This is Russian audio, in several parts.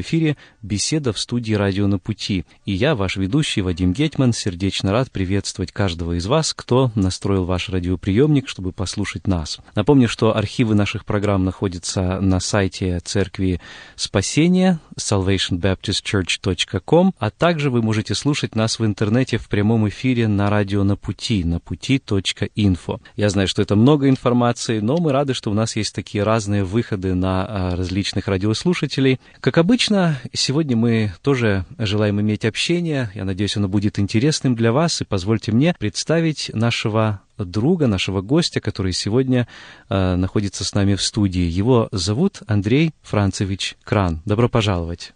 Эфире беседа в студии «Радио на пути». И я, ваш ведущий Вадим Гетман, сердечно рад приветствовать каждого из вас, кто настроил ваш радиоприемник, чтобы послушать нас. Напомню, что архивы наших программ находятся на сайте Церкви Спасения salvationbaptistchurch.com, а также вы можете слушать нас в интернете в прямом эфире на радио на пути, на пути.инфо. Я знаю, что это много информации, но мы рады, что у нас есть такие разные выходы на а, различных радиослушателей. Как обычно, обычно, сегодня мы тоже желаем иметь общение. Я надеюсь, оно будет интересным для вас. И позвольте мне представить нашего друга, нашего гостя, который сегодня э, находится с нами в студии. Его зовут Андрей Францевич Кран. Добро пожаловать.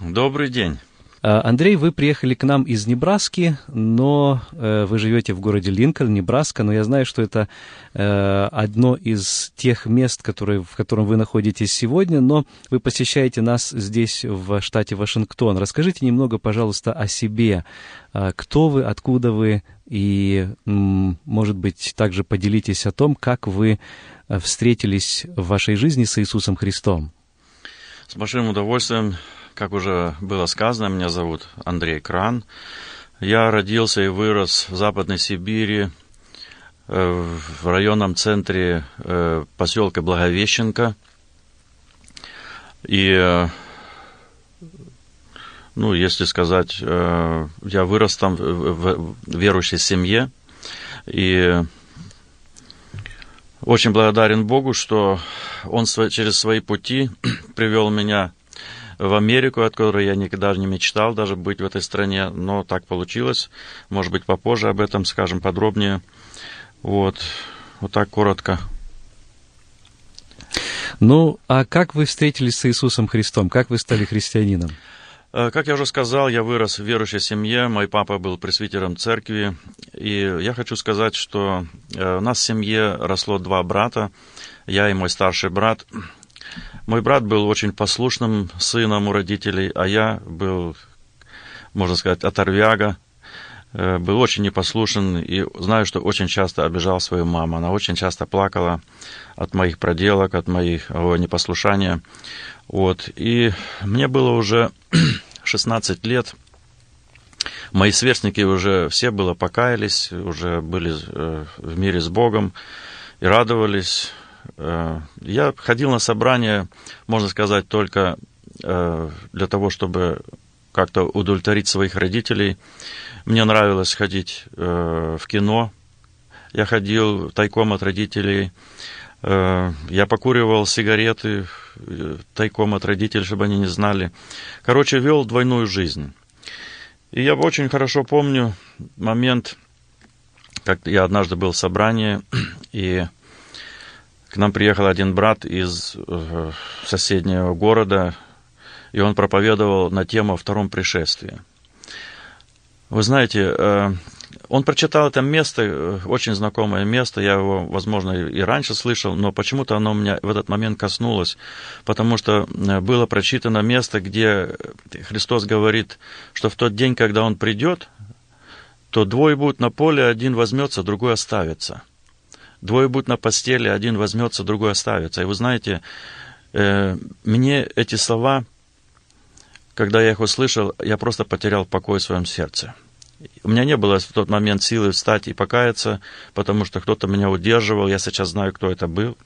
Добрый день. Э, Андрей, вы приехали к нам из Небраски, но э, вы живете в городе Линкольн, Небраска, но я знаю, что это э, одно из тех мест, которые, в котором вы находитесь сегодня, но вы посещаете нас здесь, в штате Вашингтон. Расскажите немного, пожалуйста, о себе. Кто вы, откуда вы, и, может быть, также поделитесь о том, как вы встретились в вашей жизни с Иисусом Христом. С большим удовольствием как уже было сказано, меня зовут Андрей Кран. Я родился и вырос в Западной Сибири, э, в районном центре э, поселка Благовещенко. И, э, ну, если сказать, я вырос там в верующей семье. И очень благодарен Богу, что Он через свои пути привел меня в Америку, от которой я никогда не мечтал даже быть в этой стране, но так получилось. Может быть, попозже об этом скажем подробнее. Вот, вот так коротко. Ну, а как вы встретились с Иисусом Христом? Как вы стали христианином? Э, как я уже сказал, я вырос в верующей семье. Мой папа был пресвитером церкви. И я хочу сказать, что э, у нас в семье росло два брата. Я и мой старший брат. Мой брат был очень послушным сыном у родителей, а я был, можно сказать, оторвяга, э, был очень непослушен и знаю, что очень часто обижал свою маму. Она очень часто плакала от моих проделок, от моего непослушания. Вот. И мне было уже 16 лет. Мои сверстники уже все было покаялись, уже были э, в мире с Богом и радовались. Э, я ходил на собрания, можно сказать, только э, для того, чтобы как-то удовлетворить своих родителей. Мне нравилось ходить э, в кино. Я ходил тайком от родителей. Я покуривал сигареты тайком от родителей, чтобы они не знали. Короче, вел двойную жизнь. И я очень хорошо помню момент, как я однажды был в собрании, и нам приехал один брат из э, соседнего города, и он проповедовал на тему о втором пришествии. Вы знаете, э, он прочитал это место, э, очень знакомое место, я его, возможно, и раньше слышал, но почему-то оно меня в этот момент коснулось, потому что было прочитано место, где Христос говорит, что в тот день, когда Он придет, то двое будут на поле, один возьмется, другой оставится – Двое будут на постели, один возьмется, другой оставится. И вы знаете, э, мне эти слова, когда я их услышал, я просто потерял покой в своем сердце. У меня не было в тот момент силы встать и покаяться, потому что кто-то меня удерживал. Я сейчас знаю, кто это был.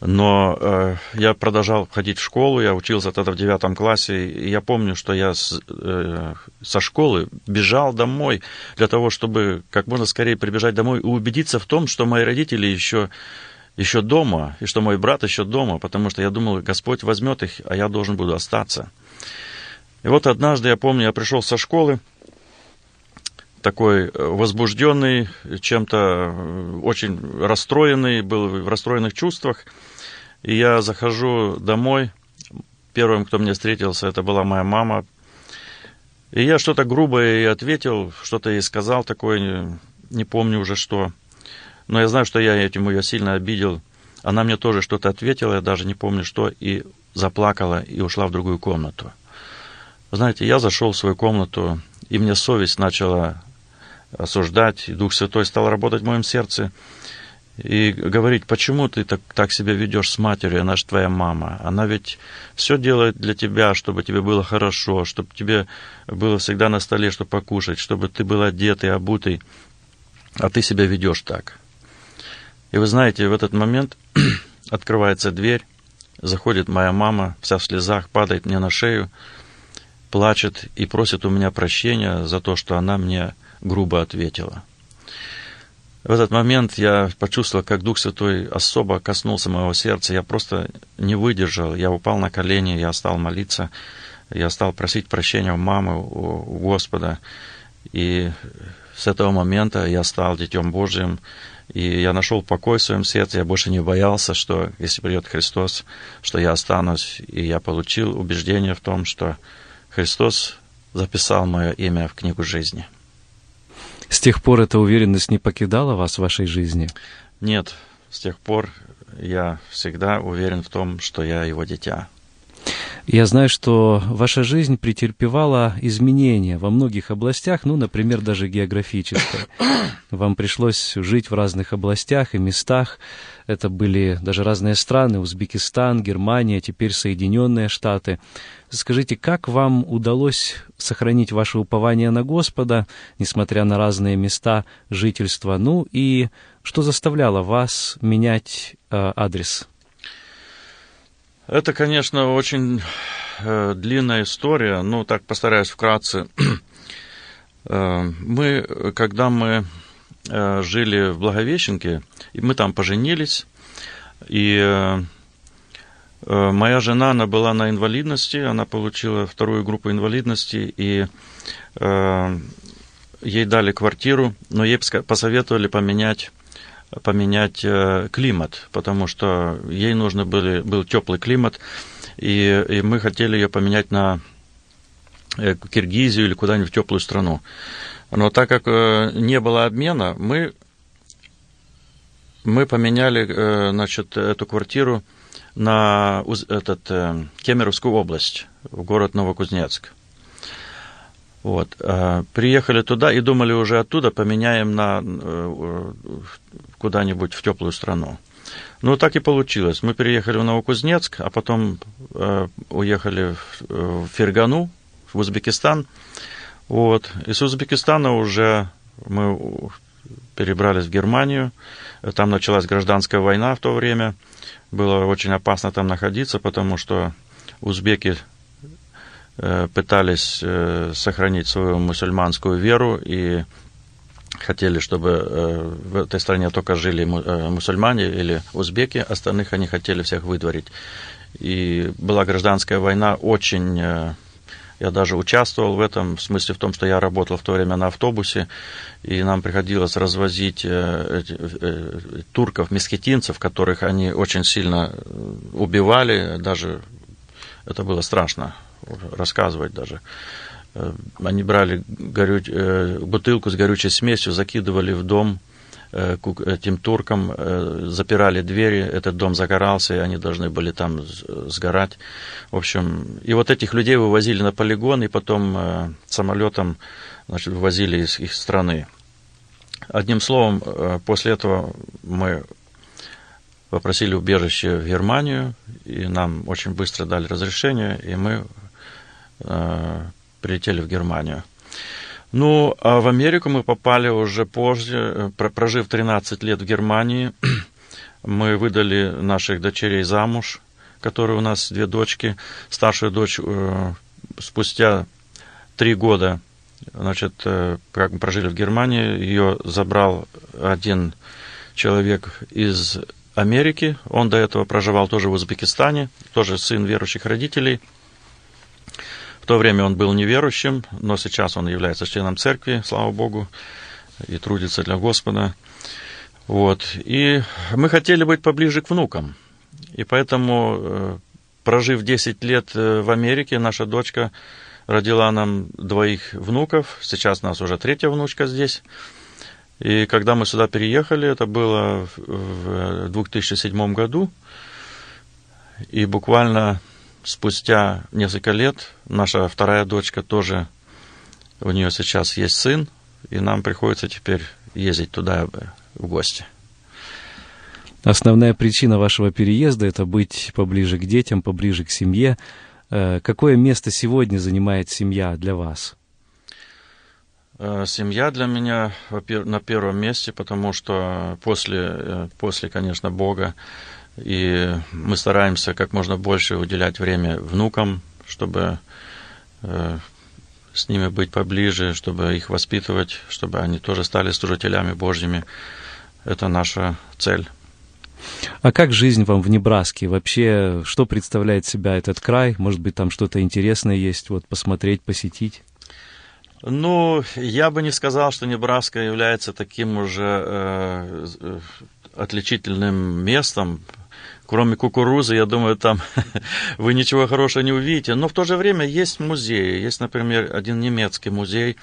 Но э, я продолжал ходить в школу, я учился тогда в девятом классе, и я помню, что я с, э, со школы бежал домой для того, чтобы как можно скорее прибежать домой и убедиться в том, что мои родители еще, еще дома, и что мой брат еще дома, потому что я думал, Господь возьмет их, а я должен буду остаться. И вот однажды, я помню, я пришел со школы, такой э, возбужденный, чем-то э, очень расстроенный, был в расстроенных чувствах – и я захожу домой. Первым, кто мне встретился, это была моя мама. И я что-то грубое ей ответил, что-то ей сказал такое, не, не помню уже что. Но я знаю, что я этим ее сильно обидел. она мне тоже что-то ответила, я даже не помню что, и заплакала и ушла в другую комнату. Знаете, я зашел в свою комнату, и мне совесть начала осуждать, и Дух Святой стал работать в моем сердце и говорить, почему ты так, так себя ведешь с матерью, она же твоя мама. Она ведь все делает для тебя, чтобы тебе было хорошо, чтобы тебе было всегда на столе, что покушать, чтобы ты был одетый, обутый, а ты себя ведешь так. И вы знаете, в этот момент открывается дверь, заходит моя мама, вся в слезах, падает мне на шею, плачет и просит у меня прощения за то, что она мне грубо ответила. В этот момент я почувствовал, как Дух Святой особо коснулся моего сердца. Я просто не выдержал. Я упал на колени, я стал молиться, я стал просить прощения у мамы, у Господа. И с этого момента я стал Детем Божьим, и я нашел покой в своем сердце, я больше не боялся, что если придет Христос, что я останусь, и я получил убеждение в том, что Христос записал мое имя в книгу жизни. С тех пор эта уверенность не покидала вас в вашей жизни? Нет, с тех пор я всегда уверен в том, что я его дитя. Я знаю, что ваша жизнь претерпевала изменения во многих областях, ну, например, даже географической. Вам пришлось жить в разных областях и местах. Это были даже разные страны, Узбекистан, Германия, теперь Соединенные Штаты. Скажите, как вам удалось сохранить ваше упование на Господа, несмотря на разные места жительства? Ну и что заставляло вас менять э, адрес? Это, конечно, очень э, длинная история, но так постараюсь вкратце. э, мы, когда мы жили в Благовещенке, и мы там поженились, и э, э, моя жена, она была на инвалидности, она получила вторую группу инвалидности, и э, ей дали квартиру, но ей посоветовали поменять поменять э, климат, потому что ей нужно были, был теплый климат, и, и мы хотели ее поменять на э, Киргизию или куда-нибудь в теплую страну. Но так как э, не было обмена, мы, мы поменяли значит, эту квартиру на этот, Кемеровскую область, в город Новокузнецк. Вот. Приехали туда и думали уже оттуда поменяем на куда-нибудь в теплую страну. Ну, так и получилось. Мы переехали в Новокузнецк, а потом э, уехали э, в Фергану, в Узбекистан. Вот. Из Узбекистана уже мы перебрались в Германию. Там началась гражданская война в то время. Было очень опасно там находиться, потому что узбеки э, пытались э, сохранить свою мусульманскую веру и хотели, чтобы э, в этой стране только жили мусульмане или узбеки, остальных они хотели всех выдворить. И была гражданская война очень... Э, я даже участвовал в этом, в смысле в том, что я работал в то время на автобусе, и нам приходилось развозить турков, месхетинцев, которых они очень сильно убивали, даже это было страшно рассказывать даже. Э, они брали горю... Э, бутылку с горючей смесью, закидывали в дом э, этим туркам, запирали двери, этот дом загорался, и они должны были там сгорать. В общем, и вот этих людей вывозили на полигон, и потом самолетом значит, вывозили из их страны. Одним словом, после этого мы попросили убежище в Германию, и нам очень быстро дали разрешение, и мы прилетели в Германию. Ну, а в Америку мы попали уже позже, э, прожив 13 лет в Германии. Мы выдали наших дочерей замуж, которые у нас две дочки. Старшую дочь э, спустя три года, значит, э, как мы прожили в Германии, ее забрал один человек из Америки. Он до этого проживал тоже в Узбекистане, тоже сын верующих родителей – то время он был неверующим, но сейчас он является членом церкви, слава Богу, и трудится для Господа. Вот. И мы хотели быть поближе к внукам. И поэтому, э, прожив 10 лет э, в Америке, наша дочка родила нам двоих внуков. Сейчас у нас уже третья внучка здесь. И когда мы сюда переехали, это было в 2007 году, и буквально спустя несколько лет наша вторая дочка тоже, у нее сейчас есть сын, и нам приходится теперь ездить туда в гости. Основная причина вашего переезда – это быть поближе к детям, поближе к семье. Э, какое место сегодня занимает семья для вас? Э, семья для меня на первом месте, потому что после, э, после, конечно, Бога, и мы стараемся как можно больше уделять время внукам, чтобы э, с ними быть поближе, чтобы их воспитывать, чтобы они тоже стали служителями Божьими. Это наша цель. А как жизнь вам в Небраске? Вообще, что представляет себя этот край? Может быть, там что-то интересное есть, вот посмотреть, посетить? Ну, я бы не сказал, что Небраска является таким уже э, э, отличительным местом. Кроме кукурузы, я думаю, там вы ничего хорошего не увидите. Но в то же время есть музеи. Есть, например, один немецкий музей.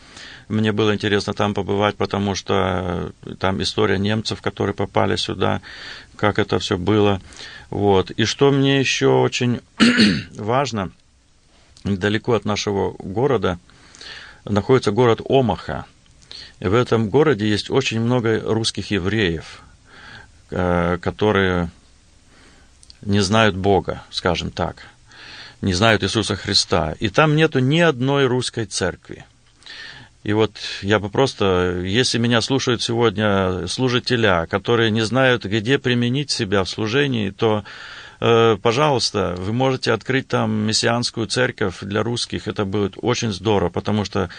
Мне было интересно там побывать, потому что там история немцев, которые попали сюда, как это все было. Вот. И что мне еще очень важно, недалеко от нашего города – находится город Омаха. И в этом городе есть очень много русских евреев, э, которые не знают Бога, скажем так, не знают Иисуса Христа. И там нету ни одной русской церкви. И вот я бы просто, если меня слушают сегодня служителя, которые не знают, где применить себя в служении, то Э, пожалуйста, вы можете открыть там мессианскую церковь для русских. Это будет очень здорово, потому что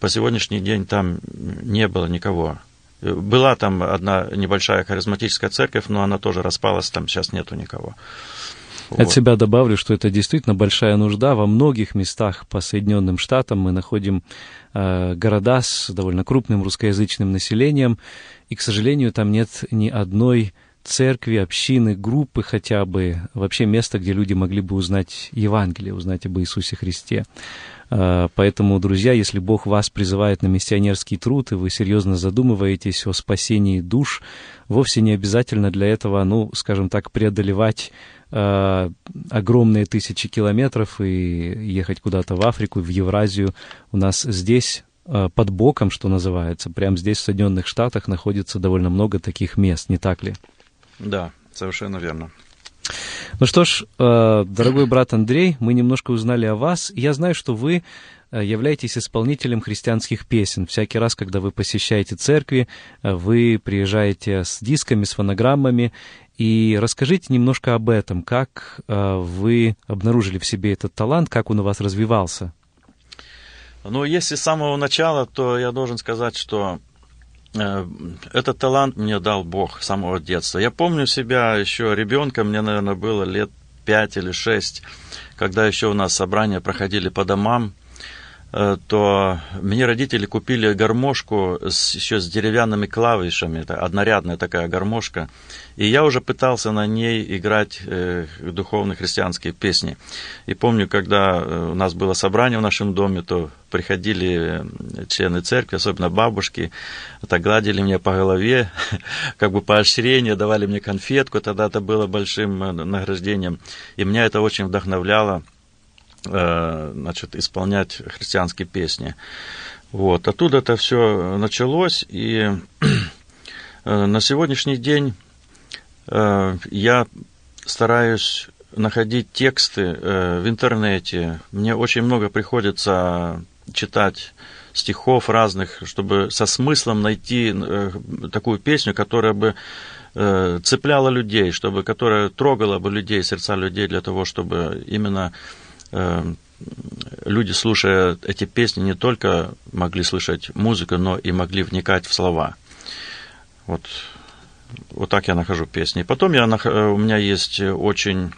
по сегодняшний день там не было никого. Была там одна небольшая харизматическая церковь, но она тоже распалась, там сейчас нету никого. От вот. себя добавлю, что это действительно большая нужда. Во многих местах по Соединенным Штатам мы находим э, города с довольно крупным русскоязычным населением, и, к сожалению, там нет ни одной церкви, общины, группы хотя бы, вообще место, где люди могли бы узнать Евангелие, узнать об Иисусе Христе. А, поэтому, друзья, если Бог вас призывает на миссионерский труд, и вы серьезно задумываетесь о спасении душ, вовсе не обязательно для этого, ну, скажем так, преодолевать э, огромные тысячи километров и ехать куда-то в Африку, в Евразию. У нас здесь э, под боком, что называется, прямо здесь, в Соединенных Штатах, находится довольно много таких мест, не так ли? Да, совершенно верно. Ну что ж, э, дорогой брат Андрей, мы немножко узнали о вас. Я знаю, что вы э, являетесь исполнителем христианских песен. Всякий раз, когда вы посещаете церкви, э, вы приезжаете с дисками, с фонограммами. И расскажите немножко об этом, как вы обнаружили в себе этот талант, как он у вас развивался. Ну, если с самого начала, то я должен сказать, что этот талант мне дал Бог с самого детства. Я помню себя еще ребенком, мне, наверное, было лет пять или шесть, когда еще у нас собрания проходили по домам, Э, то мне родители купили гармошку с, еще с деревянными клавишами, это однорядная такая гармошка, и я уже пытался на ней играть э, духовные христианские песни. И помню, когда э, у нас было собрание в нашем доме, то приходили э, члены церкви, особенно бабушки, так гладили меня по голове, как бы поощрение, давали мне конфетку, тогда это было большим награждением, и меня это очень вдохновляло. Э, значит, исполнять христианские песни. Вот. Оттуда это все началось, и э, на сегодняшний день э, я стараюсь находить тексты в интернете. Мне очень много приходится читать стихов разных, чтобы со смыслом найти такую песню, которая бы цепляла людей, чтобы, которая трогала бы людей, сердца людей для того, чтобы именно Э, люди, слушая эти песни, не только могли слышать музыку, но и могли вникать в слова. Вот, вот так я нахожу песни. Потом я, у меня есть очень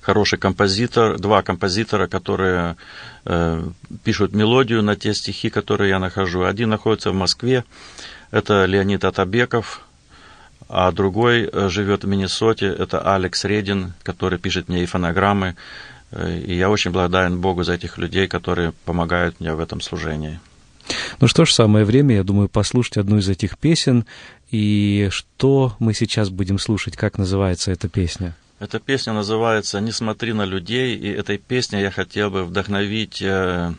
хороший композитор, два композитора, которые э, пишут мелодию на те стихи, которые я нахожу. Один находится в Москве, это Леонид Атабеков, а другой э, живет в Миннесоте, это Алекс Редин, который пишет мне и фонограммы. И я очень благодарен Богу за этих людей, которые помогают мне в этом служении. Ну что ж, самое время, я думаю, послушать одну из этих песен. И что мы сейчас будем слушать? Как называется эта песня? Эта песня называется «Не смотри на людей», и этой песней я хотел бы вдохновить э,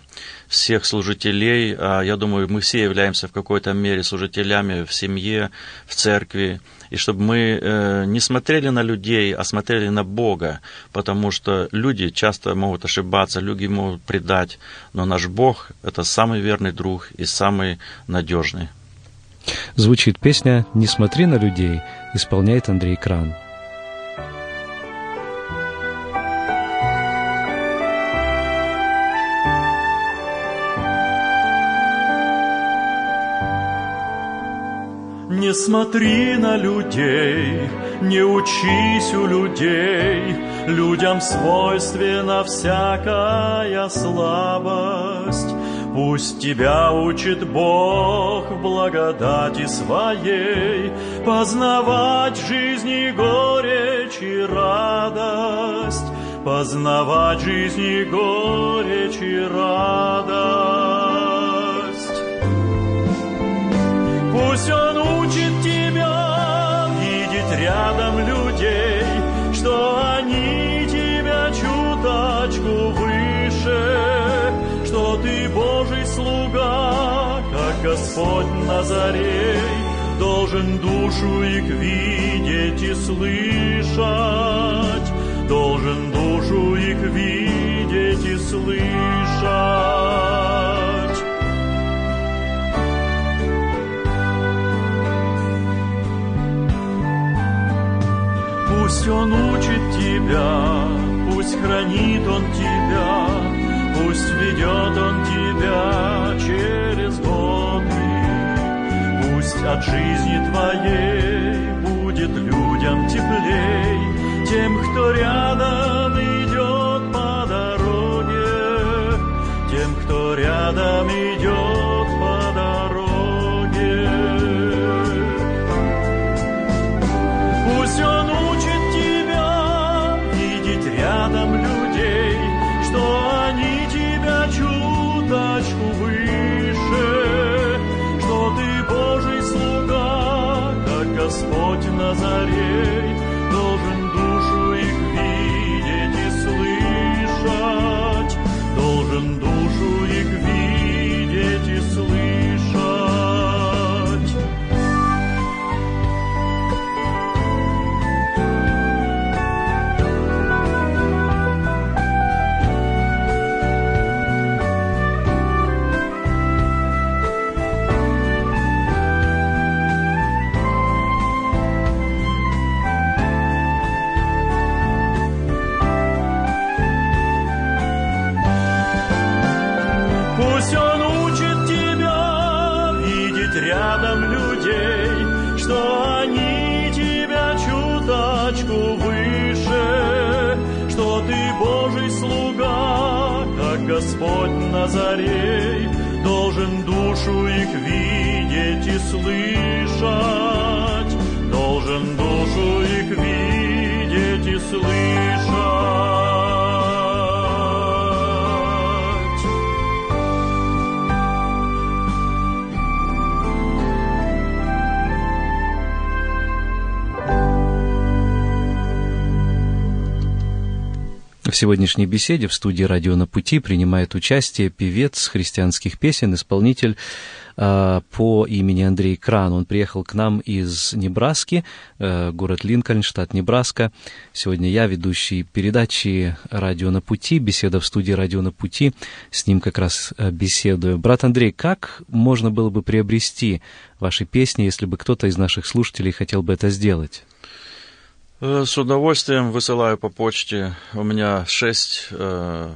всех служителей. А я думаю, мы все являемся в какой-то мере служителями в семье, в церкви, и чтобы мы э, не смотрели на людей, а смотрели на Бога, потому что люди часто могут ошибаться, люди могут предать, но наш Бог – это самый верный друг и самый надежный. Звучит песня «Не смотри на людей», исполняет Андрей Кран. Не смотри на людей, не учись у людей, Людям свойственна всякая слабость. Пусть тебя учит Бог в благодати своей Познавать жизнь и горечь и радость, Познавать жизнь и горечь и радость. Господь Назарей, должен душу их видеть и слышать, должен душу их видеть и слышать. Пусть Он учит тебя, пусть хранит Он тебя, Пусть ведет Он тебя через от жизни твоей будет людям теплей, Тем, кто рядом идет по дороге, Тем, кто рядом идет Назарей, сегодняшней беседе в студии «Радио на пути» принимает участие певец христианских песен, исполнитель э, по имени Андрей Кран. Он приехал к нам из Небраски, э, город Линкольн, штат Небраска. Сегодня я, ведущий передачи «Радио на пути», беседа в студии «Радио на пути». С ним как раз э, беседую. Брат Андрей, как можно было бы приобрести ваши песни, если бы кто-то из наших слушателей хотел бы это сделать? Э, С удовольствием высылаю по почте. У меня шесть э,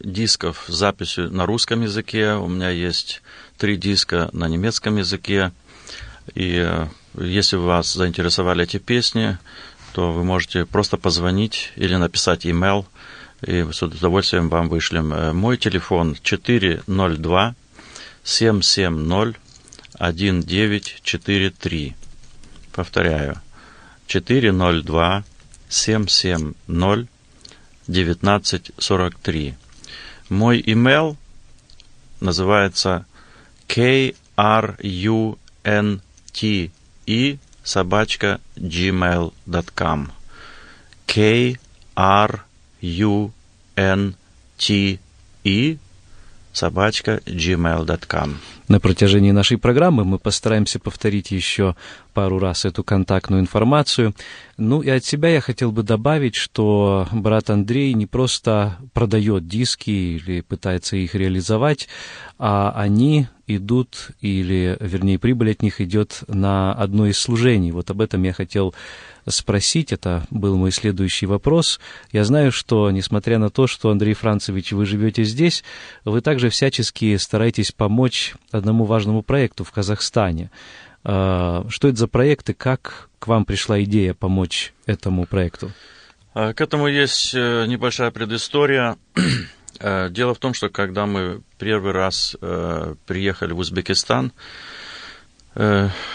дисков с записью на русском языке. У меня есть три диска на немецком языке. И э, если вас заинтересовали эти песни, то вы можете просто позвонить или написать email, и с удовольствием вам вышлем. Э, Мой телефон 402 770 1943. Повторяю, 402 770 1943. Мой имейл называется K-R-U-N-T-E собачка gmail.com. K-R-U-N-T-E собачка gmail.com. На протяжении нашей программы мы постараемся повторить еще пару раз эту контактную информацию. Ну и от себя я хотел бы добавить, что брат Андрей не просто продает диски или пытается их реализовать, а они идут, или, вернее, прибыль от них идет на одно из служений. Вот об этом я хотел спросить, это был мой следующий вопрос. Я знаю, что, несмотря на то, что, Андрей Францевич, вы живете здесь, вы также всячески стараетесь помочь одному важному проекту в Казахстане. А, что это за проект и как к вам пришла идея помочь этому проекту? А, к этому есть э, небольшая предыстория. Э, дело в том, что когда мы первый раз э, приехали в Узбекистан,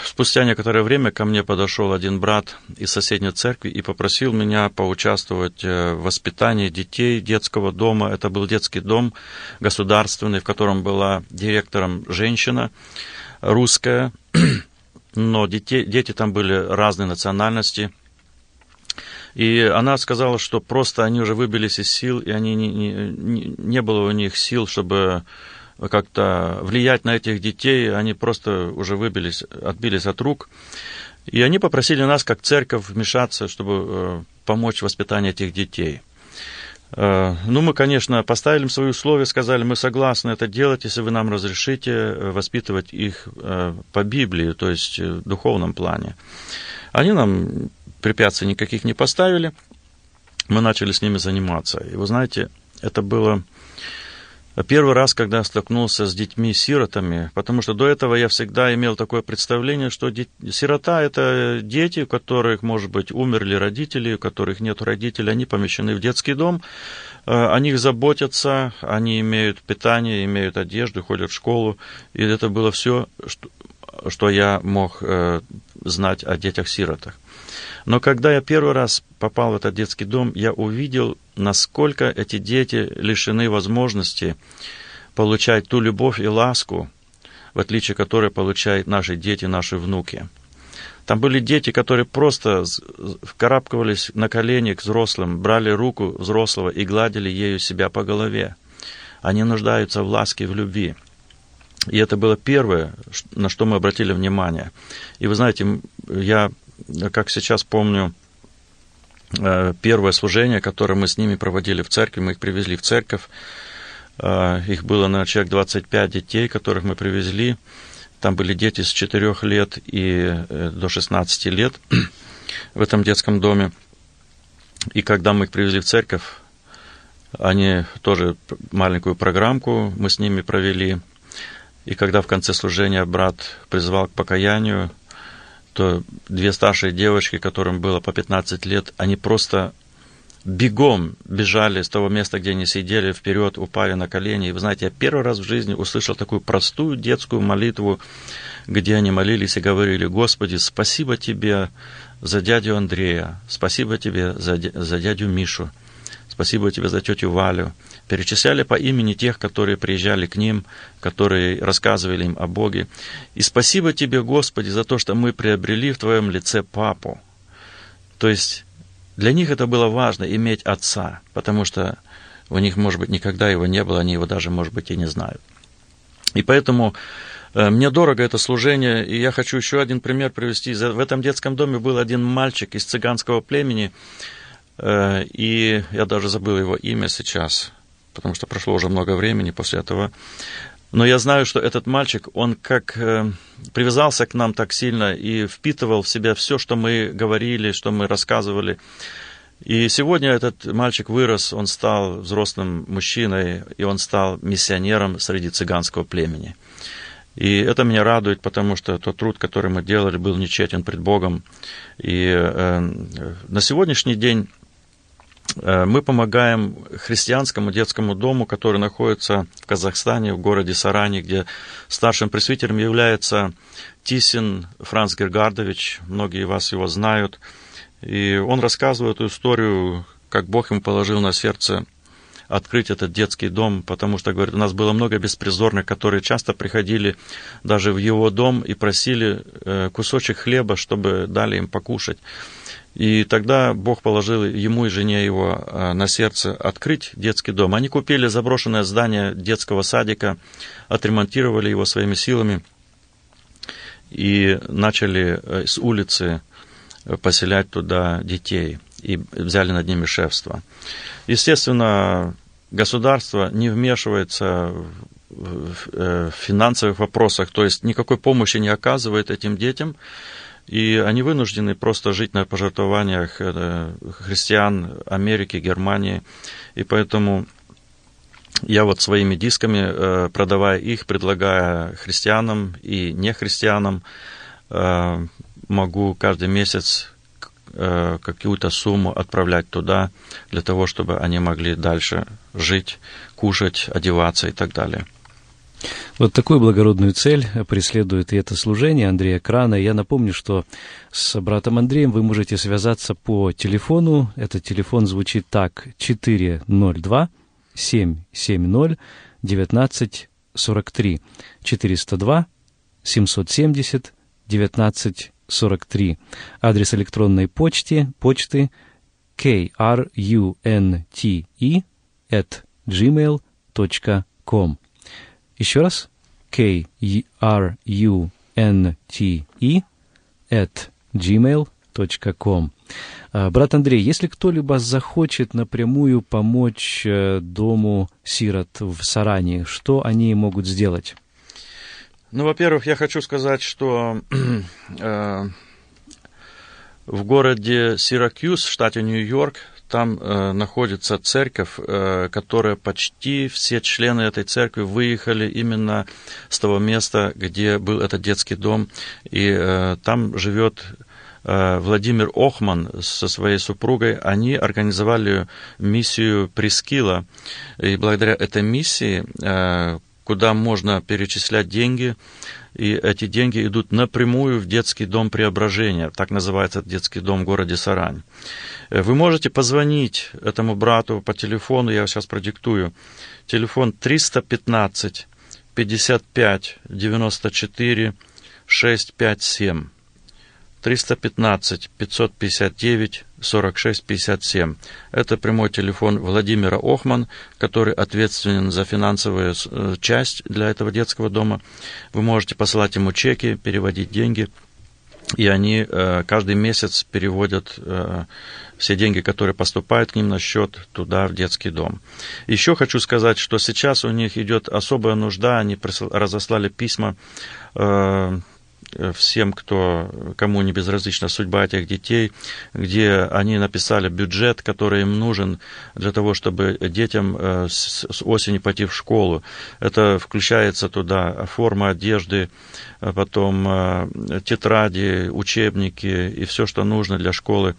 Спустя некоторое время ко мне подошел один брат из соседней церкви и попросил меня поучаствовать в воспитании детей детского дома. Это был детский дом государственный, в котором была директором женщина русская, но дети, дети там были разной национальности. И она сказала, что просто они уже выбились из сил, и они не, не, не было у них сил, чтобы как-то влиять на этих детей, они просто уже выбились, отбились от рук. И они попросили нас, как церковь, вмешаться, чтобы э, помочь в воспитании этих детей. Э, ну, мы, конечно, поставили свои условия, сказали, мы согласны это делать, если вы нам разрешите э, воспитывать их по Библии, то есть в духовном плане. Они нам препятствий никаких не поставили, мы начали с ними заниматься. И вы знаете, это было первый раз, когда столкнулся с детьми-сиротами, потому что до этого я всегда имел такое представление, что сирота – это дети, у которых, может быть, умерли родители, у которых нет родителей, они помещены в детский дом, э, о них заботятся, они имеют питание, имеют одежду, ходят в школу, и это было все, что, что я мог э, знать о детях-сиротах. Но когда я первый раз попал в этот детский дом, я увидел, насколько эти дети лишены возможности получать ту любовь и ласку, в отличие которой получают наши дети, наши внуки. Там были дети, которые просто вкарабкивались на колени к взрослым, брали руку взрослого и гладили ею себя по голове. Они нуждаются в ласке, в любви. И это было первое, на что мы обратили внимание. И вы знаете, я как сейчас помню, первое служение, которое мы с ними проводили в церкви, мы их привезли в церковь. Э, их было, на человек 25 детей, которых мы привезли. Там были дети с 4 лет и э, до 16 лет в этом детском доме. И когда мы их привезли в церковь, они тоже маленькую программку мы с ними провели. И когда в конце служения брат призвал к покаянию, то две старшие девочки, которым было по 15 лет, они просто бегом бежали с того места, где они сидели, вперед, упали на колени. И вы знаете, я первый раз в жизни услышал такую простую детскую молитву, где они молились и говорили, Господи, спасибо Тебе за дядю Андрея, спасибо Тебе за, за дядю Мишу, спасибо Тебе за тетю Валю, перечисляли по имени тех, которые приезжали к ним, которые рассказывали им о Боге. И спасибо тебе, Господи, за то, что мы приобрели в Твоем лице папу. То есть для них это было важно иметь отца, потому что у них, может быть, никогда его не было, они его даже, может быть, и не знают. И поэтому э, мне дорого это служение, и я хочу еще один пример привести. В этом детском доме был один мальчик из цыганского племени, и я даже забыл его имя сейчас потому что прошло уже много времени после этого. Но я знаю, что этот мальчик, он как э, привязался к нам так сильно и впитывал в себя все, что мы говорили, что мы рассказывали. И сегодня этот мальчик вырос, он стал взрослым мужчиной, и он стал миссионером среди цыганского племени. И это меня радует, потому что тот труд, который мы делали, был нечетен пред Богом. И э, на сегодняшний день Э, мы помогаем христианскому детскому дому, который находится в Казахстане, в городе Саране, где старшим пресвитером является Тисин Франц Гергардович. Многие вас его знают. И он рассказывает эту историю, как Бог ему положил на сердце открыть этот детский дом, потому что, говорит, у нас было много беспризорных, которые часто приходили даже в его дом и просили э, кусочек хлеба, чтобы дали им покушать. И тогда Бог положил ему и жене его э, на сердце открыть детский дом. Они купили заброшенное здание детского садика, отремонтировали его своими силами и начали э, с улицы поселять туда детей и взяли над ними шефство. Естественно, государство не вмешивается в финансовых вопросах, то есть никакой помощи не оказывает этим детям, и они вынуждены просто жить на пожертвованиях э, христиан Америки, Германии. И поэтому я вот своими дисками, э, продавая их, предлагая христианам и нехристианам, э, могу каждый месяц какую-то сумму отправлять туда, для того, чтобы они могли дальше жить, кушать, одеваться и так далее. Вот такую благородную цель преследует и это служение Андрея Крана. Я напомню, что с братом Андреем вы можете связаться по телефону. Этот телефон звучит так 402 770 1943 402 770 1943. Адрес электронной почты, почты krunte at gmail.com. Еще раз. K-R-U-N-T-E at gmail.com. А, брат Андрей, если кто-либо захочет напрямую помочь э, дому сирот в Саране, что они могут сделать? Ну, во-первых, я хочу сказать, что э, в городе Сиракьюз, в штате Нью-Йорк, там э, находится церковь, э, которая почти все члены этой церкви выехали именно с того места, где был этот детский дом, и э, там живет э, Владимир Охман со своей супругой, они организовали миссию Прескила, и благодаря этой миссии, э, куда можно перечислять деньги, и эти деньги идут напрямую в детский дом преображения, так называется детский дом в городе Сарань. Э, вы можете позвонить этому брату по телефону, я сейчас продиктую. Телефон 315 55 94 657. 315 559 46 57. Это прямой телефон Владимира Охман, который ответственен за финансовую э, часть для этого детского дома. Вы можете посылать ему чеки, переводить деньги, и они э, каждый месяц переводят э, все деньги, которые поступают к ним на счет туда, в детский дом. Еще хочу сказать, что сейчас у них идет особая нужда, они разослали письма всем, кто, кому не безразлична судьба этих детей, где они написали бюджет, который им нужен для того, чтобы детям э, с осени пойти в школу. Это включается туда форма одежды, а потом э, тетради, учебники и все, что нужно для школы.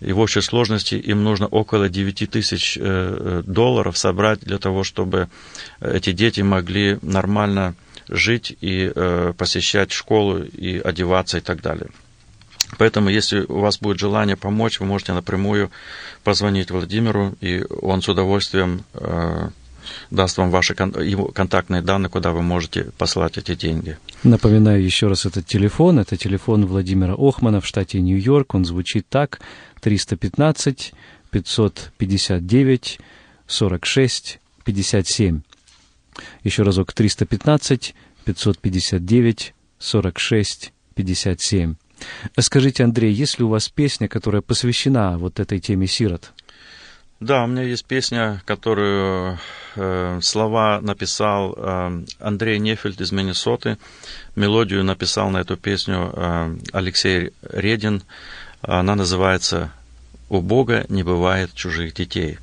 И в общей сложности им нужно около 9 тысяч долларов собрать для того, чтобы эти дети могли нормально жить и э, посещать школу и одеваться и так далее. Поэтому, если у вас будет желание помочь, вы можете напрямую позвонить Владимиру, и он с удовольствием э, даст вам ваши его контактные данные, куда вы можете послать эти деньги. Напоминаю еще раз этот телефон. Это телефон Владимира Охмана в штате Нью-Йорк. Он звучит так. 315 559 46 57. Еще разок 315 559 46 57. Скажите, Андрей, есть ли у вас песня, которая посвящена вот этой теме сирот? Да, у меня есть песня, которую э, слова написал э, Андрей Нефельд из Миннесоты. Мелодию написал на эту песню э, Алексей Редин. Она называется «У Бога не бывает чужих детей».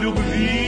Любви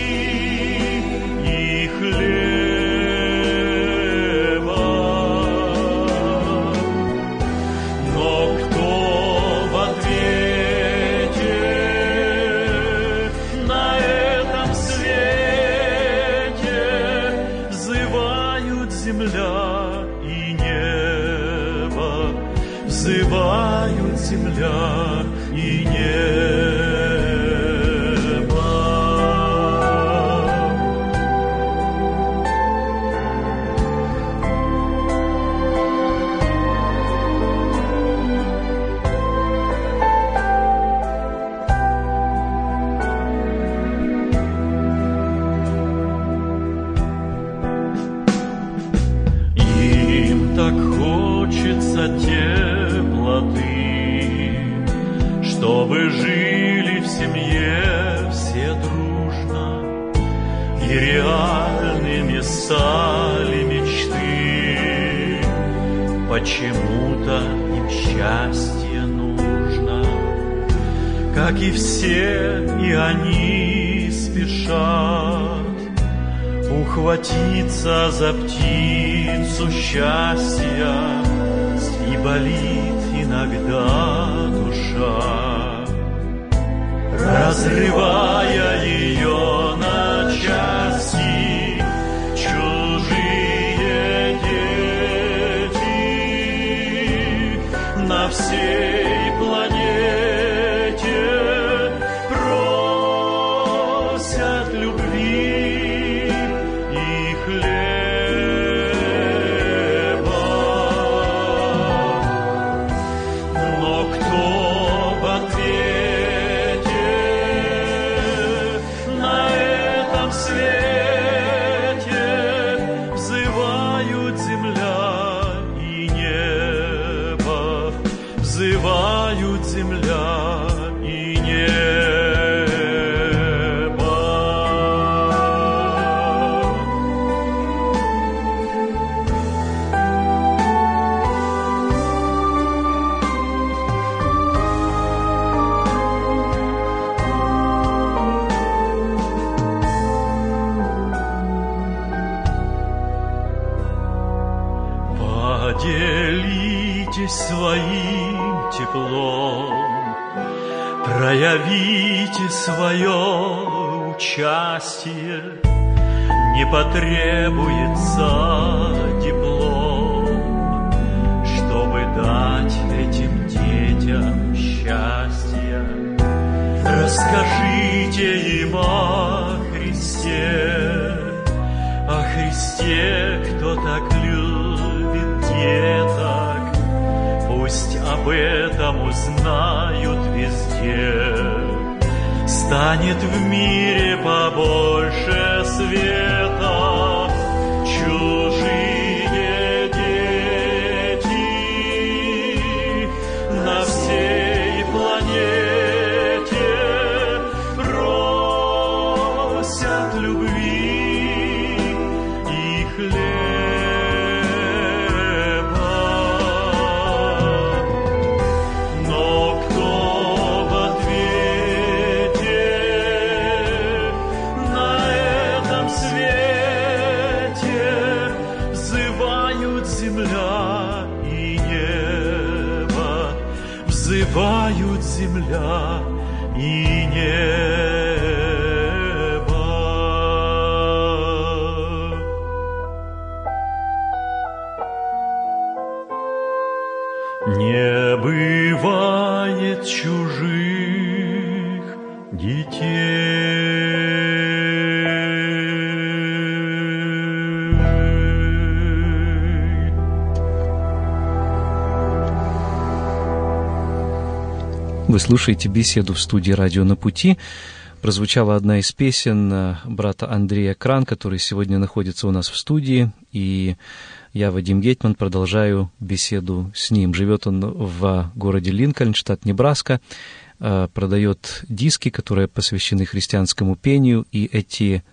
Станет в мире побольше света. Вы слушаете беседу в студии «Радио на пути». Прозвучала одна из песен э, брата Андрея Кран, который сегодня находится у нас в студии, и я, Вадим Гетман, продолжаю беседу с ним. Живет он в городе Линкольн, штат Небраска, э, продает диски, которые посвящены христианскому пению, и эти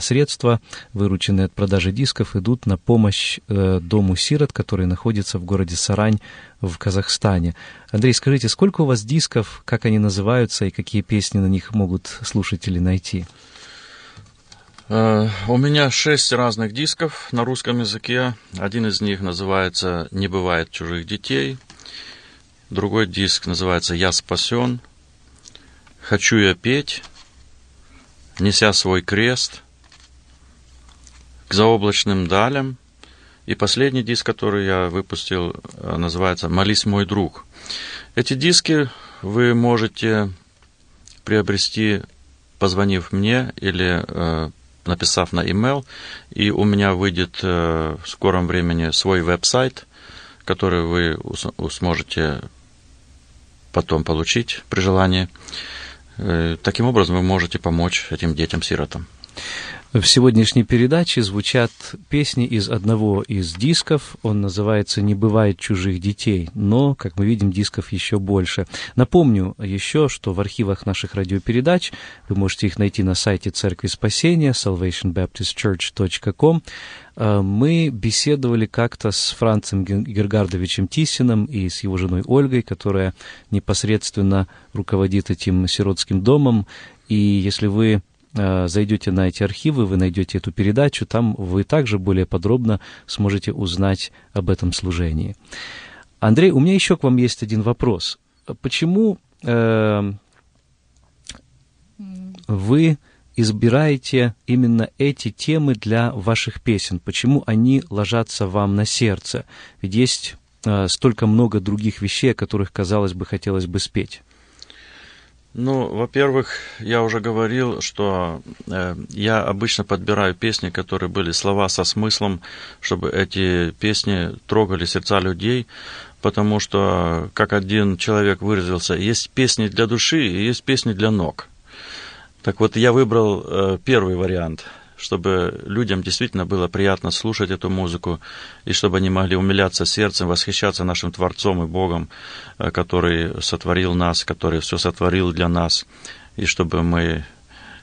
средства, вырученные от продажи дисков, идут на помощь э, дому сирот, который находится в городе Сарань в Казахстане. Андрей, скажите, сколько у вас дисков, как они называются и какие песни на них могут слушатели найти? Э, У меня шесть разных дисков на русском языке. Один из них называется «Не бывает чужих детей». Другой диск называется «Я спасен». «Хочу я петь», «Неся свой крест», «К заоблачным далям». И последний диск, который я выпустил, э, называется «Молись, мой друг». Эти диски вы можете приобрести, позвонив мне или э, написав на email, и у меня выйдет э, в скором времени свой веб-сайт, который вы сможете потом получить при желании. Э, Таким образом, вы можете помочь этим детям-сиротам. В сегодняшней передаче звучат песни из одного из дисков. Он называется «Не бывает чужих детей», но, как мы видим, дисков еще больше. Напомню еще, что в архивах наших радиопередач вы можете их найти на сайте Церкви Спасения salvationbaptistchurch.com. Э, Мы беседовали как-то с Францем Гергардовичем Тисином и с его женой Ольгой, которая непосредственно руководит этим сиротским домом. И если вы зайдете на эти архивы, вы найдете эту передачу, там вы также более подробно сможете узнать об этом служении. Андрей, у меня еще к вам есть один вопрос. Почему э, вы избираете именно эти темы для ваших песен? Почему они ложатся вам на сердце? Ведь есть э, столько много других вещей, о которых, казалось бы, хотелось бы спеть. Ну, во-первых, я уже говорил, что э, я обычно подбираю песни, которые были слова со смыслом, чтобы эти песни трогали сердца людей, потому что, как один человек выразился, есть песни для души и есть песни для ног. Так вот, я выбрал э, первый вариант, чтобы людям действительно было приятно слушать эту музыку, и чтобы они могли умиляться сердцем, восхищаться нашим Творцом и Богом, э, который сотворил нас, который все сотворил для нас, и чтобы мы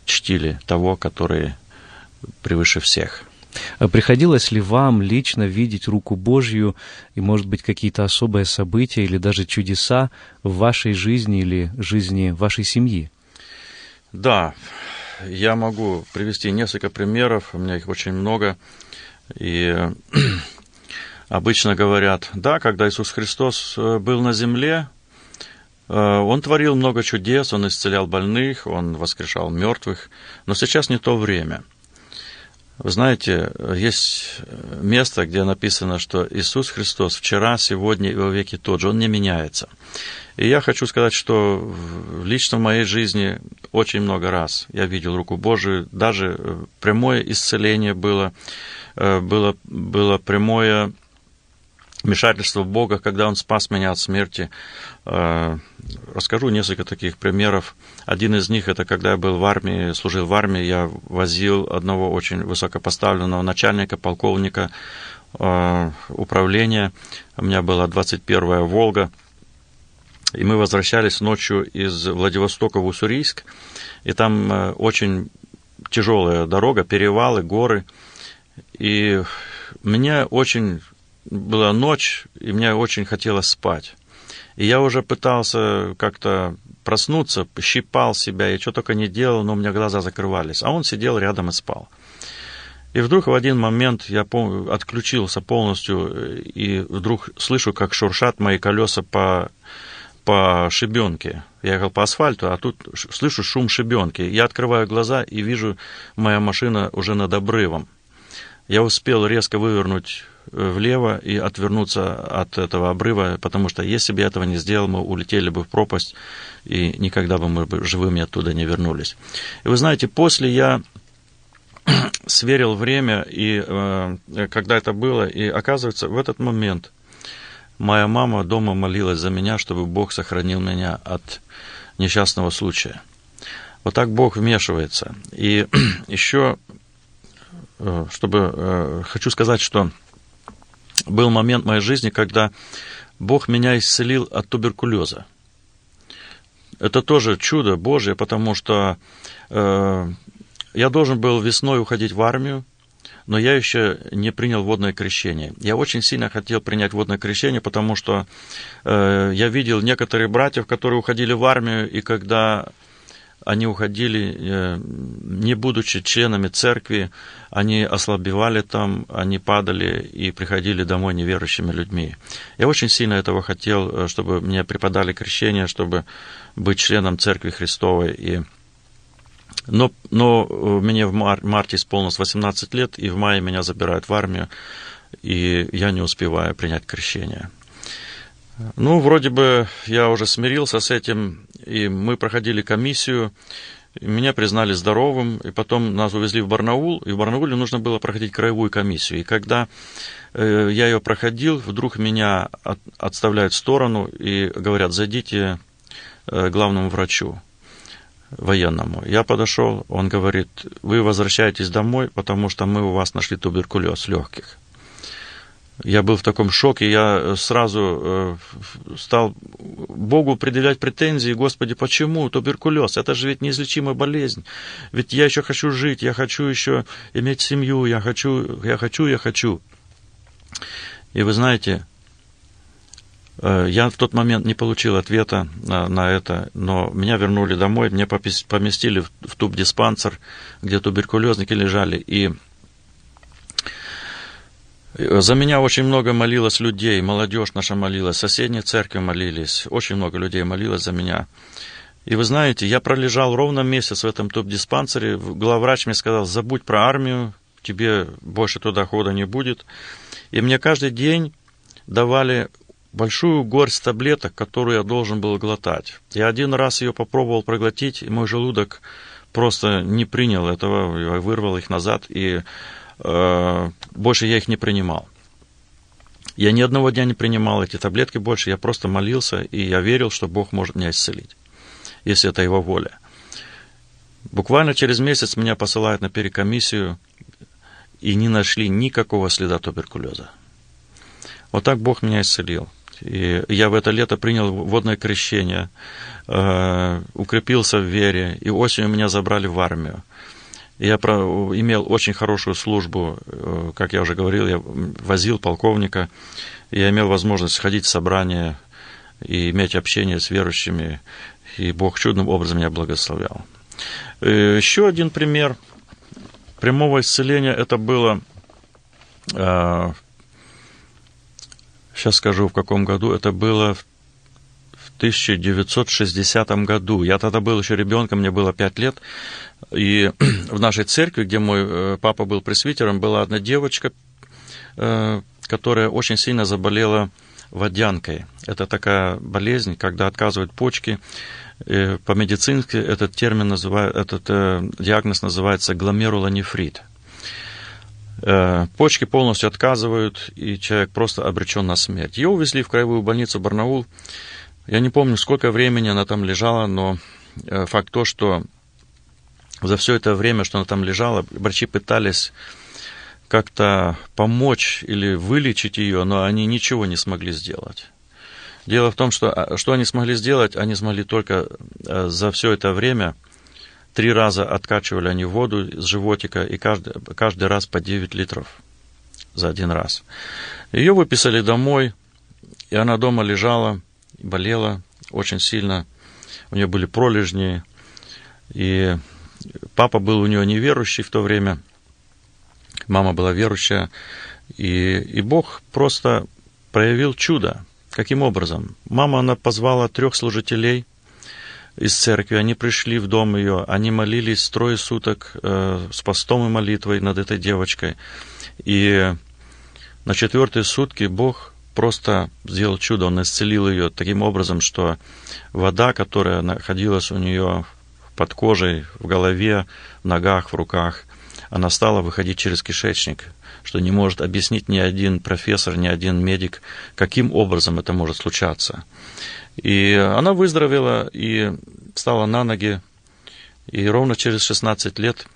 чтили того, который превыше всех. А Приходилось ли вам лично видеть руку Божью и, может быть, какие-то особые события или даже чудеса в вашей жизни или жизни вашей семьи? Да, я могу привести несколько примеров, у меня их очень много. И обычно говорят, да, когда Иисус Христос э, был на земле, э, Он творил много чудес, Он исцелял больных, Он воскрешал мертвых, но сейчас не то время. Вы знаете, есть место, где написано, что Иисус Христос вчера, сегодня и во веки тот же, Он не меняется. И я хочу сказать, что лично в моей жизни очень много раз я видел руку Божию, даже э, прямое исцеление было, э, было, было прямое вмешательство Бога, когда Он спас меня от смерти. Э, Расскажу несколько таких примеров. Один из них это когда я был в армии, служил в армии, я возил одного очень высокопоставленного начальника, полковника управления. У меня была 21-я «Волга», и мы возвращались ночью из Владивостока в Уссурийск, и там э, очень тяжелая дорога, перевалы, горы. И мне очень была ночь, и мне очень хотелось спать. И я уже пытался как-то проснуться, щипал себя, и что только не делал, но у меня глаза закрывались. А он сидел рядом и спал. И вдруг в один момент я отключился полностью, э, и вдруг слышу, как шуршат мои колеса по, по шибенке. Я ехал по асфальту, а тут слышу шум шибенки. Я открываю глаза и вижу, моя машина уже над обрывом. Я успел резко вывернуть влево и отвернуться от этого обрыва, потому что если бы я этого не сделал, мы улетели бы в пропасть, и никогда бы мы живыми оттуда не вернулись. И вы знаете, после я сверил время, и э, когда это было, и оказывается, в этот момент моя мама дома молилась за меня, чтобы Бог сохранил меня от несчастного случая. Вот так Бог вмешивается. И еще, э, чтобы э, хочу сказать, что был момент в моей жизни, когда Бог меня исцелил от туберкулеза. Это тоже чудо Божье, потому что э, я должен был весной уходить в армию, но я еще не принял водное крещение. Я очень сильно хотел принять водное крещение, потому что э, я видел некоторых братьев, которые уходили в армию, и когда они уходили, э, не будучи членами церкви, они ослабевали там, они падали и приходили домой неверующими людьми. Я очень сильно этого хотел, э, чтобы мне преподали крещение, чтобы быть членом Церкви Христовой. И... Но, но э, мне в мар- марте исполнилось 18 лет, и в мае меня забирают в армию, и я не успеваю принять крещение. Ну, вроде бы я уже смирился с этим, и мы проходили комиссию, меня признали здоровым, и потом нас увезли в Барнаул, и в Барнауле нужно было проходить краевую комиссию. И когда э, я ее проходил, вдруг меня от, отставляют в сторону и говорят, зайдите э, главному врачу военному. Я подошел, он говорит, вы возвращаетесь домой, потому что мы у вас нашли туберкулез легких. Я был в таком шоке, я сразу э, стал Богу предъявлять претензии, Господи, почему туберкулез? Это же ведь неизлечимая болезнь. Ведь я еще хочу жить, я хочу еще иметь семью, я хочу, я хочу, я хочу. И вы знаете, э, я в тот момент не получил ответа на, на это, но меня вернули домой, меня поместили в, в туб-диспансер, где туберкулезники лежали, и за меня очень много молилось людей, молодежь наша молилась, соседние церкви молились, очень много людей молилось за меня. И вы знаете, я пролежал ровно месяц в этом топ-диспансере, главврач мне сказал, забудь про армию, тебе больше туда хода не будет. И мне каждый день давали большую горсть таблеток, которую я должен был глотать. Я один раз ее попробовал проглотить, и мой желудок просто не принял этого, я вырвал их назад, и Э, больше я их не принимал. Я ни одного дня не принимал эти таблетки больше, я просто молился, и я верил, что Бог может меня исцелить, если это Его воля. Буквально через месяц меня посылают на перекомиссию, и не нашли никакого следа туберкулеза. Вот так Бог меня исцелил. И я в это лето принял водное крещение, э, укрепился в вере, и осенью меня забрали в армию. Я имел очень хорошую службу, э, как я уже говорил, я возил полковника, я имел возможность ходить в собрания и иметь общение с верующими, и Бог чудным образом меня благословлял. Э, еще один пример прямого исцеления, это было, сейчас скажу в каком году, это было в 1960 году. Я тогда был еще ребенком, мне было 5 лет. И в нашей церкви, где мой э, папа был пресвитером, была одна девочка, э, которая очень сильно заболела водянкой. Это такая болезнь, когда отказывают почки. Э, по-медицински этот термин называют, этот диагноз называется гломерулонефрит. Почки полностью отказывают, и человек просто обречен на смерть. Ее увезли в краевую больницу Барнаул. Я не помню, сколько времени она там лежала, но э, факт то, что за все это время, что она там лежала, врачи пытались как-то помочь или вылечить ее, но они ничего не смогли сделать. Дело в том, что а, что они смогли сделать, они смогли только э, за все это время три раза откачивали они воду из животика, и каждый, каждый раз по 9 литров за один раз. Ее выписали домой, и она дома лежала, болела очень сильно, у нее были пролежни, и папа был у нее неверующий в то время, мама была верующая, и, и Бог просто проявил чудо. Каким образом? Мама, она позвала трех служителей из церкви, они пришли в дом ее, они молились трое суток э, с постом и молитвой над этой девочкой. И на четвертые сутки Бог просто сделал чудо. Он исцелил ее таким образом, что вода, которая находилась у нее под кожей, в голове, в ногах, в руках, она стала выходить через кишечник, что не может объяснить ни один профессор, ни один медик, каким образом это может случаться. И она выздоровела и встала на ноги, и ровно через 16 лет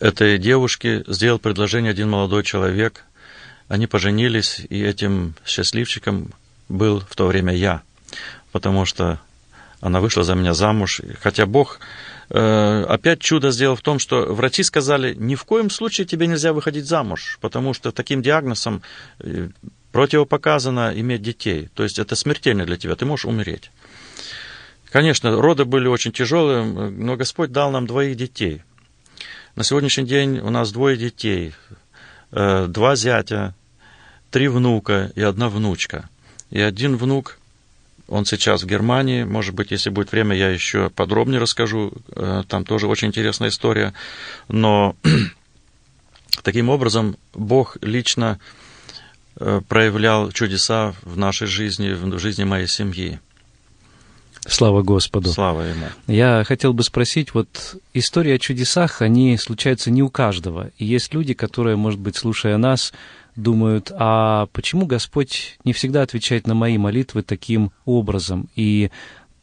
этой девушке сделал предложение один молодой человек. Они поженились, и этим счастливчиком был в то время я, потому что она вышла за меня замуж. Хотя Бог опять чудо сделал в том, что врачи сказали, ни в коем случае тебе нельзя выходить замуж, потому что таким диагнозом э, противопоказано иметь детей. То есть это смертельно для тебя, ты можешь умереть. Конечно, роды были очень тяжелые, но Господь дал нам двоих детей. На сегодняшний день у нас двое детей, э, два зятя, три внука и одна внучка. И один внук он сейчас в Германии. Может быть, если будет время, я еще подробнее расскажу. Э, там тоже очень интересная история. Но таким образом Бог лично э, проявлял чудеса в нашей жизни, в жизни моей семьи. Слава Господу. Слава Ему. Я хотел бы спросить, вот истории о чудесах, они случаются не у каждого. И есть люди, которые, может быть, слушая нас, думают, а почему Господь не всегда отвечает на мои молитвы таким образом? И,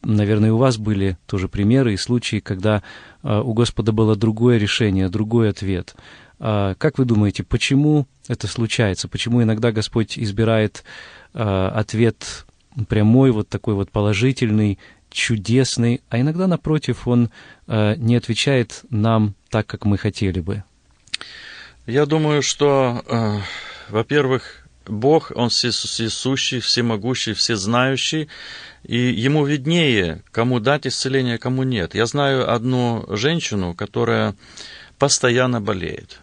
наверное, у вас были тоже примеры и случаи, когда а, у Господа было другое решение, другой ответ. А, как вы думаете, почему это случается? Почему иногда Господь избирает а, ответ прямой, вот такой вот положительный, чудесный, а иногда, напротив, Он не отвечает нам так, как мы хотели бы? Я думаю, что во-первых, Бог, Он всесущий, всемогущий, всезнающий, и Ему виднее, кому дать исцеление, кому нет. Я знаю одну женщину, которая постоянно болеет.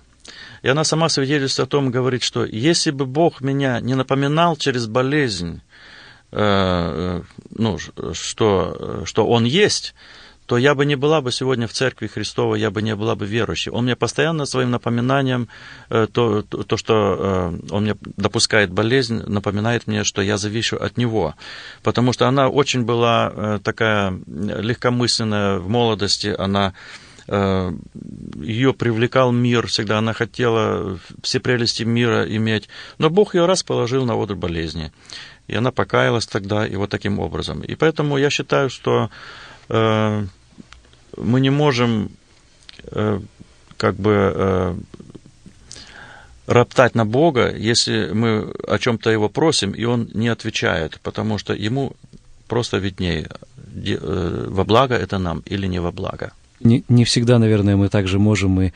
И она сама свидетельствует о том, говорит, что если бы Бог меня не напоминал через болезнь, э, э ну, что, что Он есть, то я бы не была бы сегодня в Церкви Христовой, я бы не была бы верующей. Он мне постоянно своим напоминанием, э, то, то, что э, он мне допускает болезнь, напоминает мне, что я завишу от него. Потому что она очень была э, такая легкомысленная в молодости, она ее привлекал мир, всегда она хотела все прелести мира иметь. Но Бог ее раз положил на одр болезни. И она покаялась тогда, и вот таким образом. И поэтому я считаю, что мы не можем э, как бы э, роптать на Бога, если мы о чем-то его просим, и он не отвечает, потому что ему просто виднее, э, во благо это нам или не во благо. Не, не всегда, наверное, мы также можем и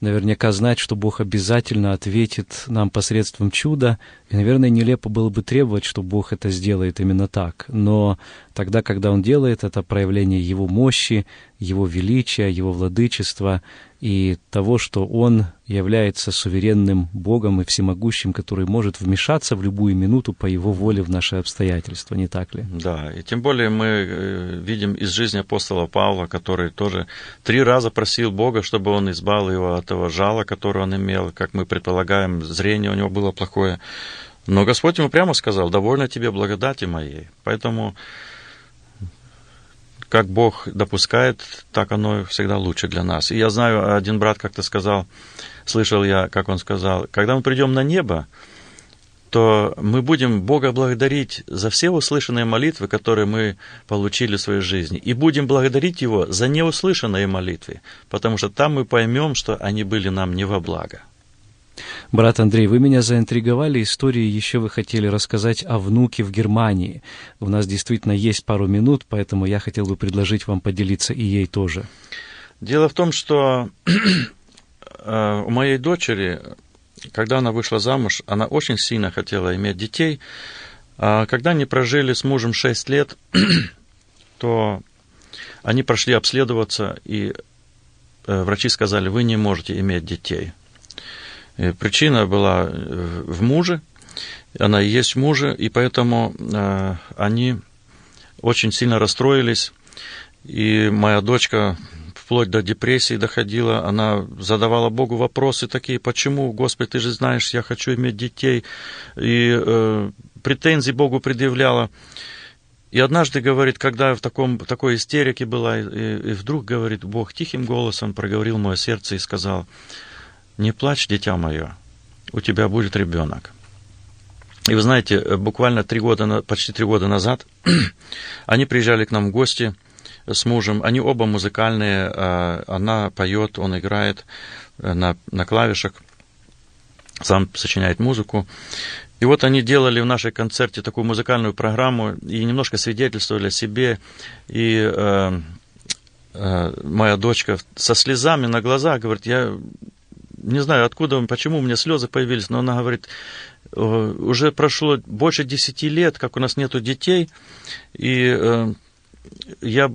наверняка знать, что Бог обязательно ответит нам посредством чуда. И, наверное, нелепо было бы требовать, что Бог это сделает именно так. Но тогда, когда Он делает это проявление Его мощи, Его величия, Его владычества и того, что Он является суверенным Богом и всемогущим, который может вмешаться в любую минуту по Его воле в наши обстоятельства, не так ли? Да, и тем более мы э, видим из жизни апостола Павла, который тоже три раза просил Бога, чтобы Он избавил его от этого жала, которое он имел, как мы предполагаем, зрение у него было плохое. Но Господь ему прямо сказал, довольно тебе благодати моей. Поэтому как Бог допускает, так оно всегда лучше для нас. И я знаю, один брат как-то сказал, слышал я, как он сказал, когда мы придем на небо, то мы будем Бога благодарить за все услышанные молитвы, которые мы получили в своей жизни, и будем благодарить Его за неуслышанные молитвы, потому что там мы поймем, что они были нам не во благо. Брат Андрей, вы меня заинтриговали историей, еще вы хотели рассказать о внуке в Германии. У нас действительно есть пару минут, поэтому я хотел бы предложить вам поделиться и ей тоже. Дело в том, что э, у моей дочери, когда она вышла замуж, она очень сильно хотела иметь детей. А когда они прожили с мужем 6 лет, то они прошли обследоваться, и э, врачи сказали, вы не можете иметь детей. Причина была э, в муже, она и есть в муже, и поэтому э, они очень сильно расстроились. И моя дочка вплоть до депрессии доходила. Она задавала Богу вопросы такие, почему, Господи, ты же знаешь, я хочу иметь детей. И э, претензии Богу предъявляла. И однажды, говорит, когда в таком, такой истерике была, и, и вдруг, говорит, Бог тихим голосом проговорил мое сердце и сказал, не плачь, дитя мое, у тебя будет ребенок. И вы знаете, буквально три года, почти три года назад они приезжали к нам в гости с мужем. Они оба музыкальные. А, она поет, он играет э, на, на клавишах, сам сочиняет музыку. И вот они делали в нашей концерте такую музыкальную программу и немножко свидетельствовали о себе. И э, э, моя дочка со слезами на глазах говорит, я не знаю, откуда, почему у меня слезы появились, но она говорит, уже прошло больше десяти лет, как у нас нету детей, и э, я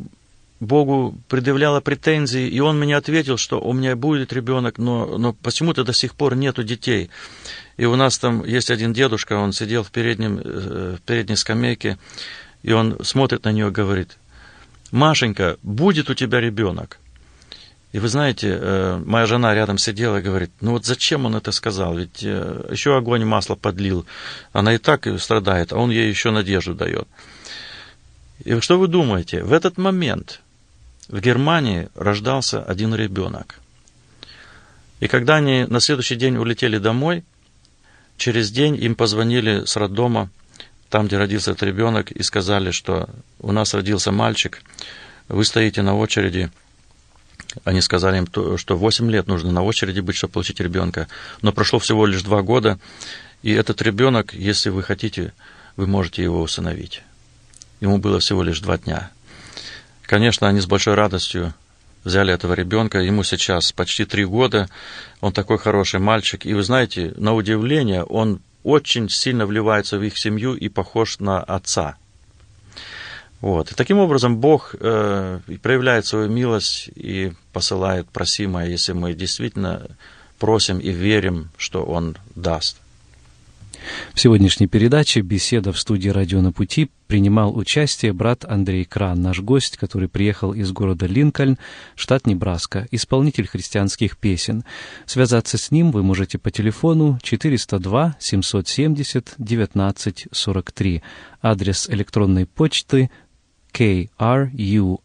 Богу предъявляла претензии, и Он мне ответил, что у меня будет ребенок, но, но почему-то до сих пор нету детей. И у нас там есть один дедушка, он сидел в, переднем, э, в передней скамейке, и он смотрит на нее и говорит, Машенька, будет у тебя ребенок. И вы знаете, э, моя жена рядом сидела и говорит, ну вот зачем он это сказал? Ведь э, еще огонь масло подлил. Она и так страдает, а он ей еще надежду дает. И что вы думаете? В этот момент в Германии рождался один ребенок. И когда они на следующий день улетели домой, через день им позвонили с роддома, там, где родился этот ребенок, и сказали, что у нас родился мальчик, вы стоите на очереди. Они сказали им, что 8 лет нужно на очереди быть, чтобы получить ребенка. Но прошло всего лишь 2 года, и этот ребенок, если вы хотите, вы можете его усыновить. Ему было всего лишь 2 дня. Конечно, они с большой радостью взяли этого ребенка. Ему сейчас почти три года. Он такой хороший мальчик. И вы знаете, на удивление, он очень сильно вливается в их семью и похож на отца. Вот. И таким образом Бог э, проявляет свою милость и посылает просимое, если мы действительно просим и верим, что Он даст. В сегодняшней передаче «Беседа в студии «Радио на пути» принимал участие брат Андрей Кран, наш гость, который приехал из города Линкольн, штат Небраска, исполнитель христианских песен. Связаться с ним вы можете по телефону 402 770 1943. Адрес электронной почты krunte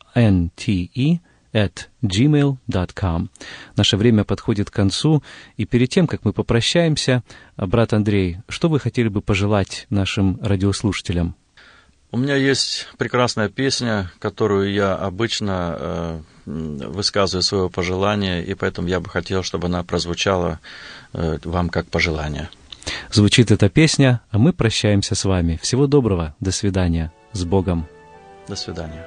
at gmail.com. Наше время подходит к концу, и перед тем, как мы попрощаемся, брат Андрей, что вы хотели бы пожелать нашим радиослушателям? У меня есть прекрасная песня, которую я обычно э, высказываю свое пожелание, и поэтому я бы хотел, чтобы она прозвучала э, вам как пожелание. Звучит эта песня, а мы прощаемся с вами. Всего доброго, до свидания, с Богом. До свидания.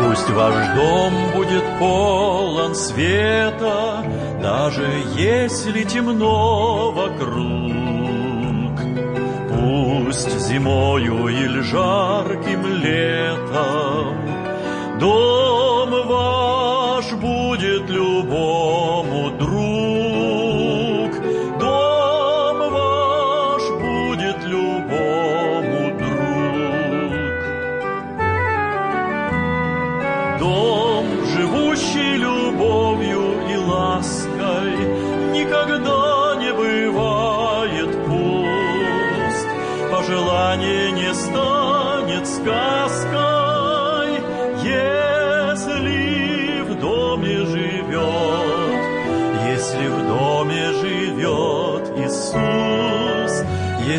Пусть ваш дом будет полон света, Даже если темно вокруг. Пусть зимою или жарким летом Дом ваш будет любому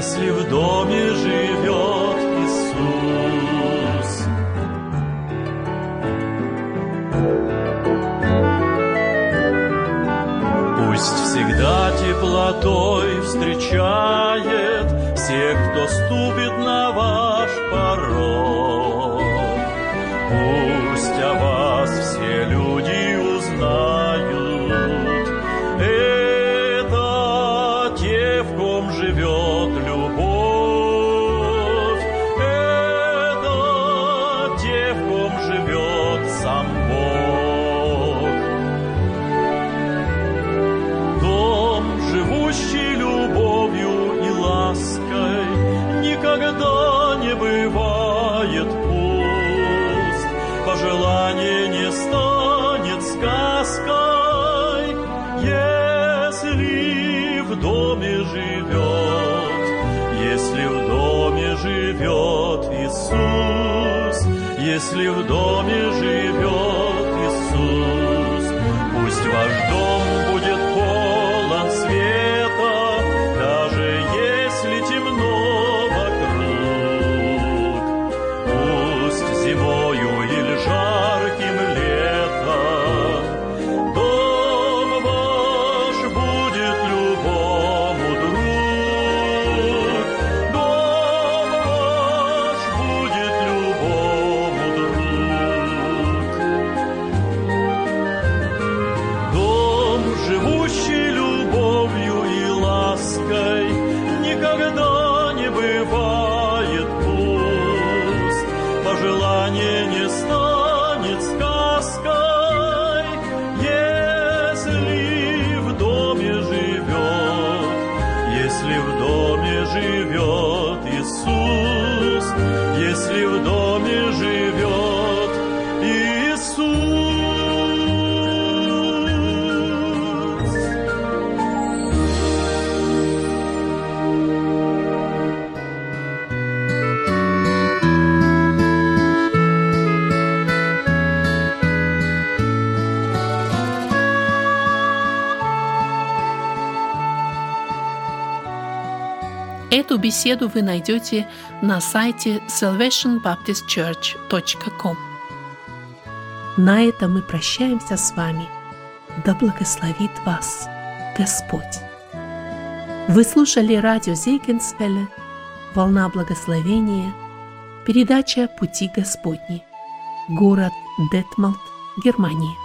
Если в доме живет Иисус. Пусть всегда теплотой встречает всех, кто ступит на ваш порог. Пусть беседу вы найдете на сайте salvationbaptistchurch.com. На этом мы прощаемся с вами. Да благословит вас Господь! Вы слушали радио Зейгенсвелля «Волна благословения», передача «Пути Господни», город Детмалт, Германия.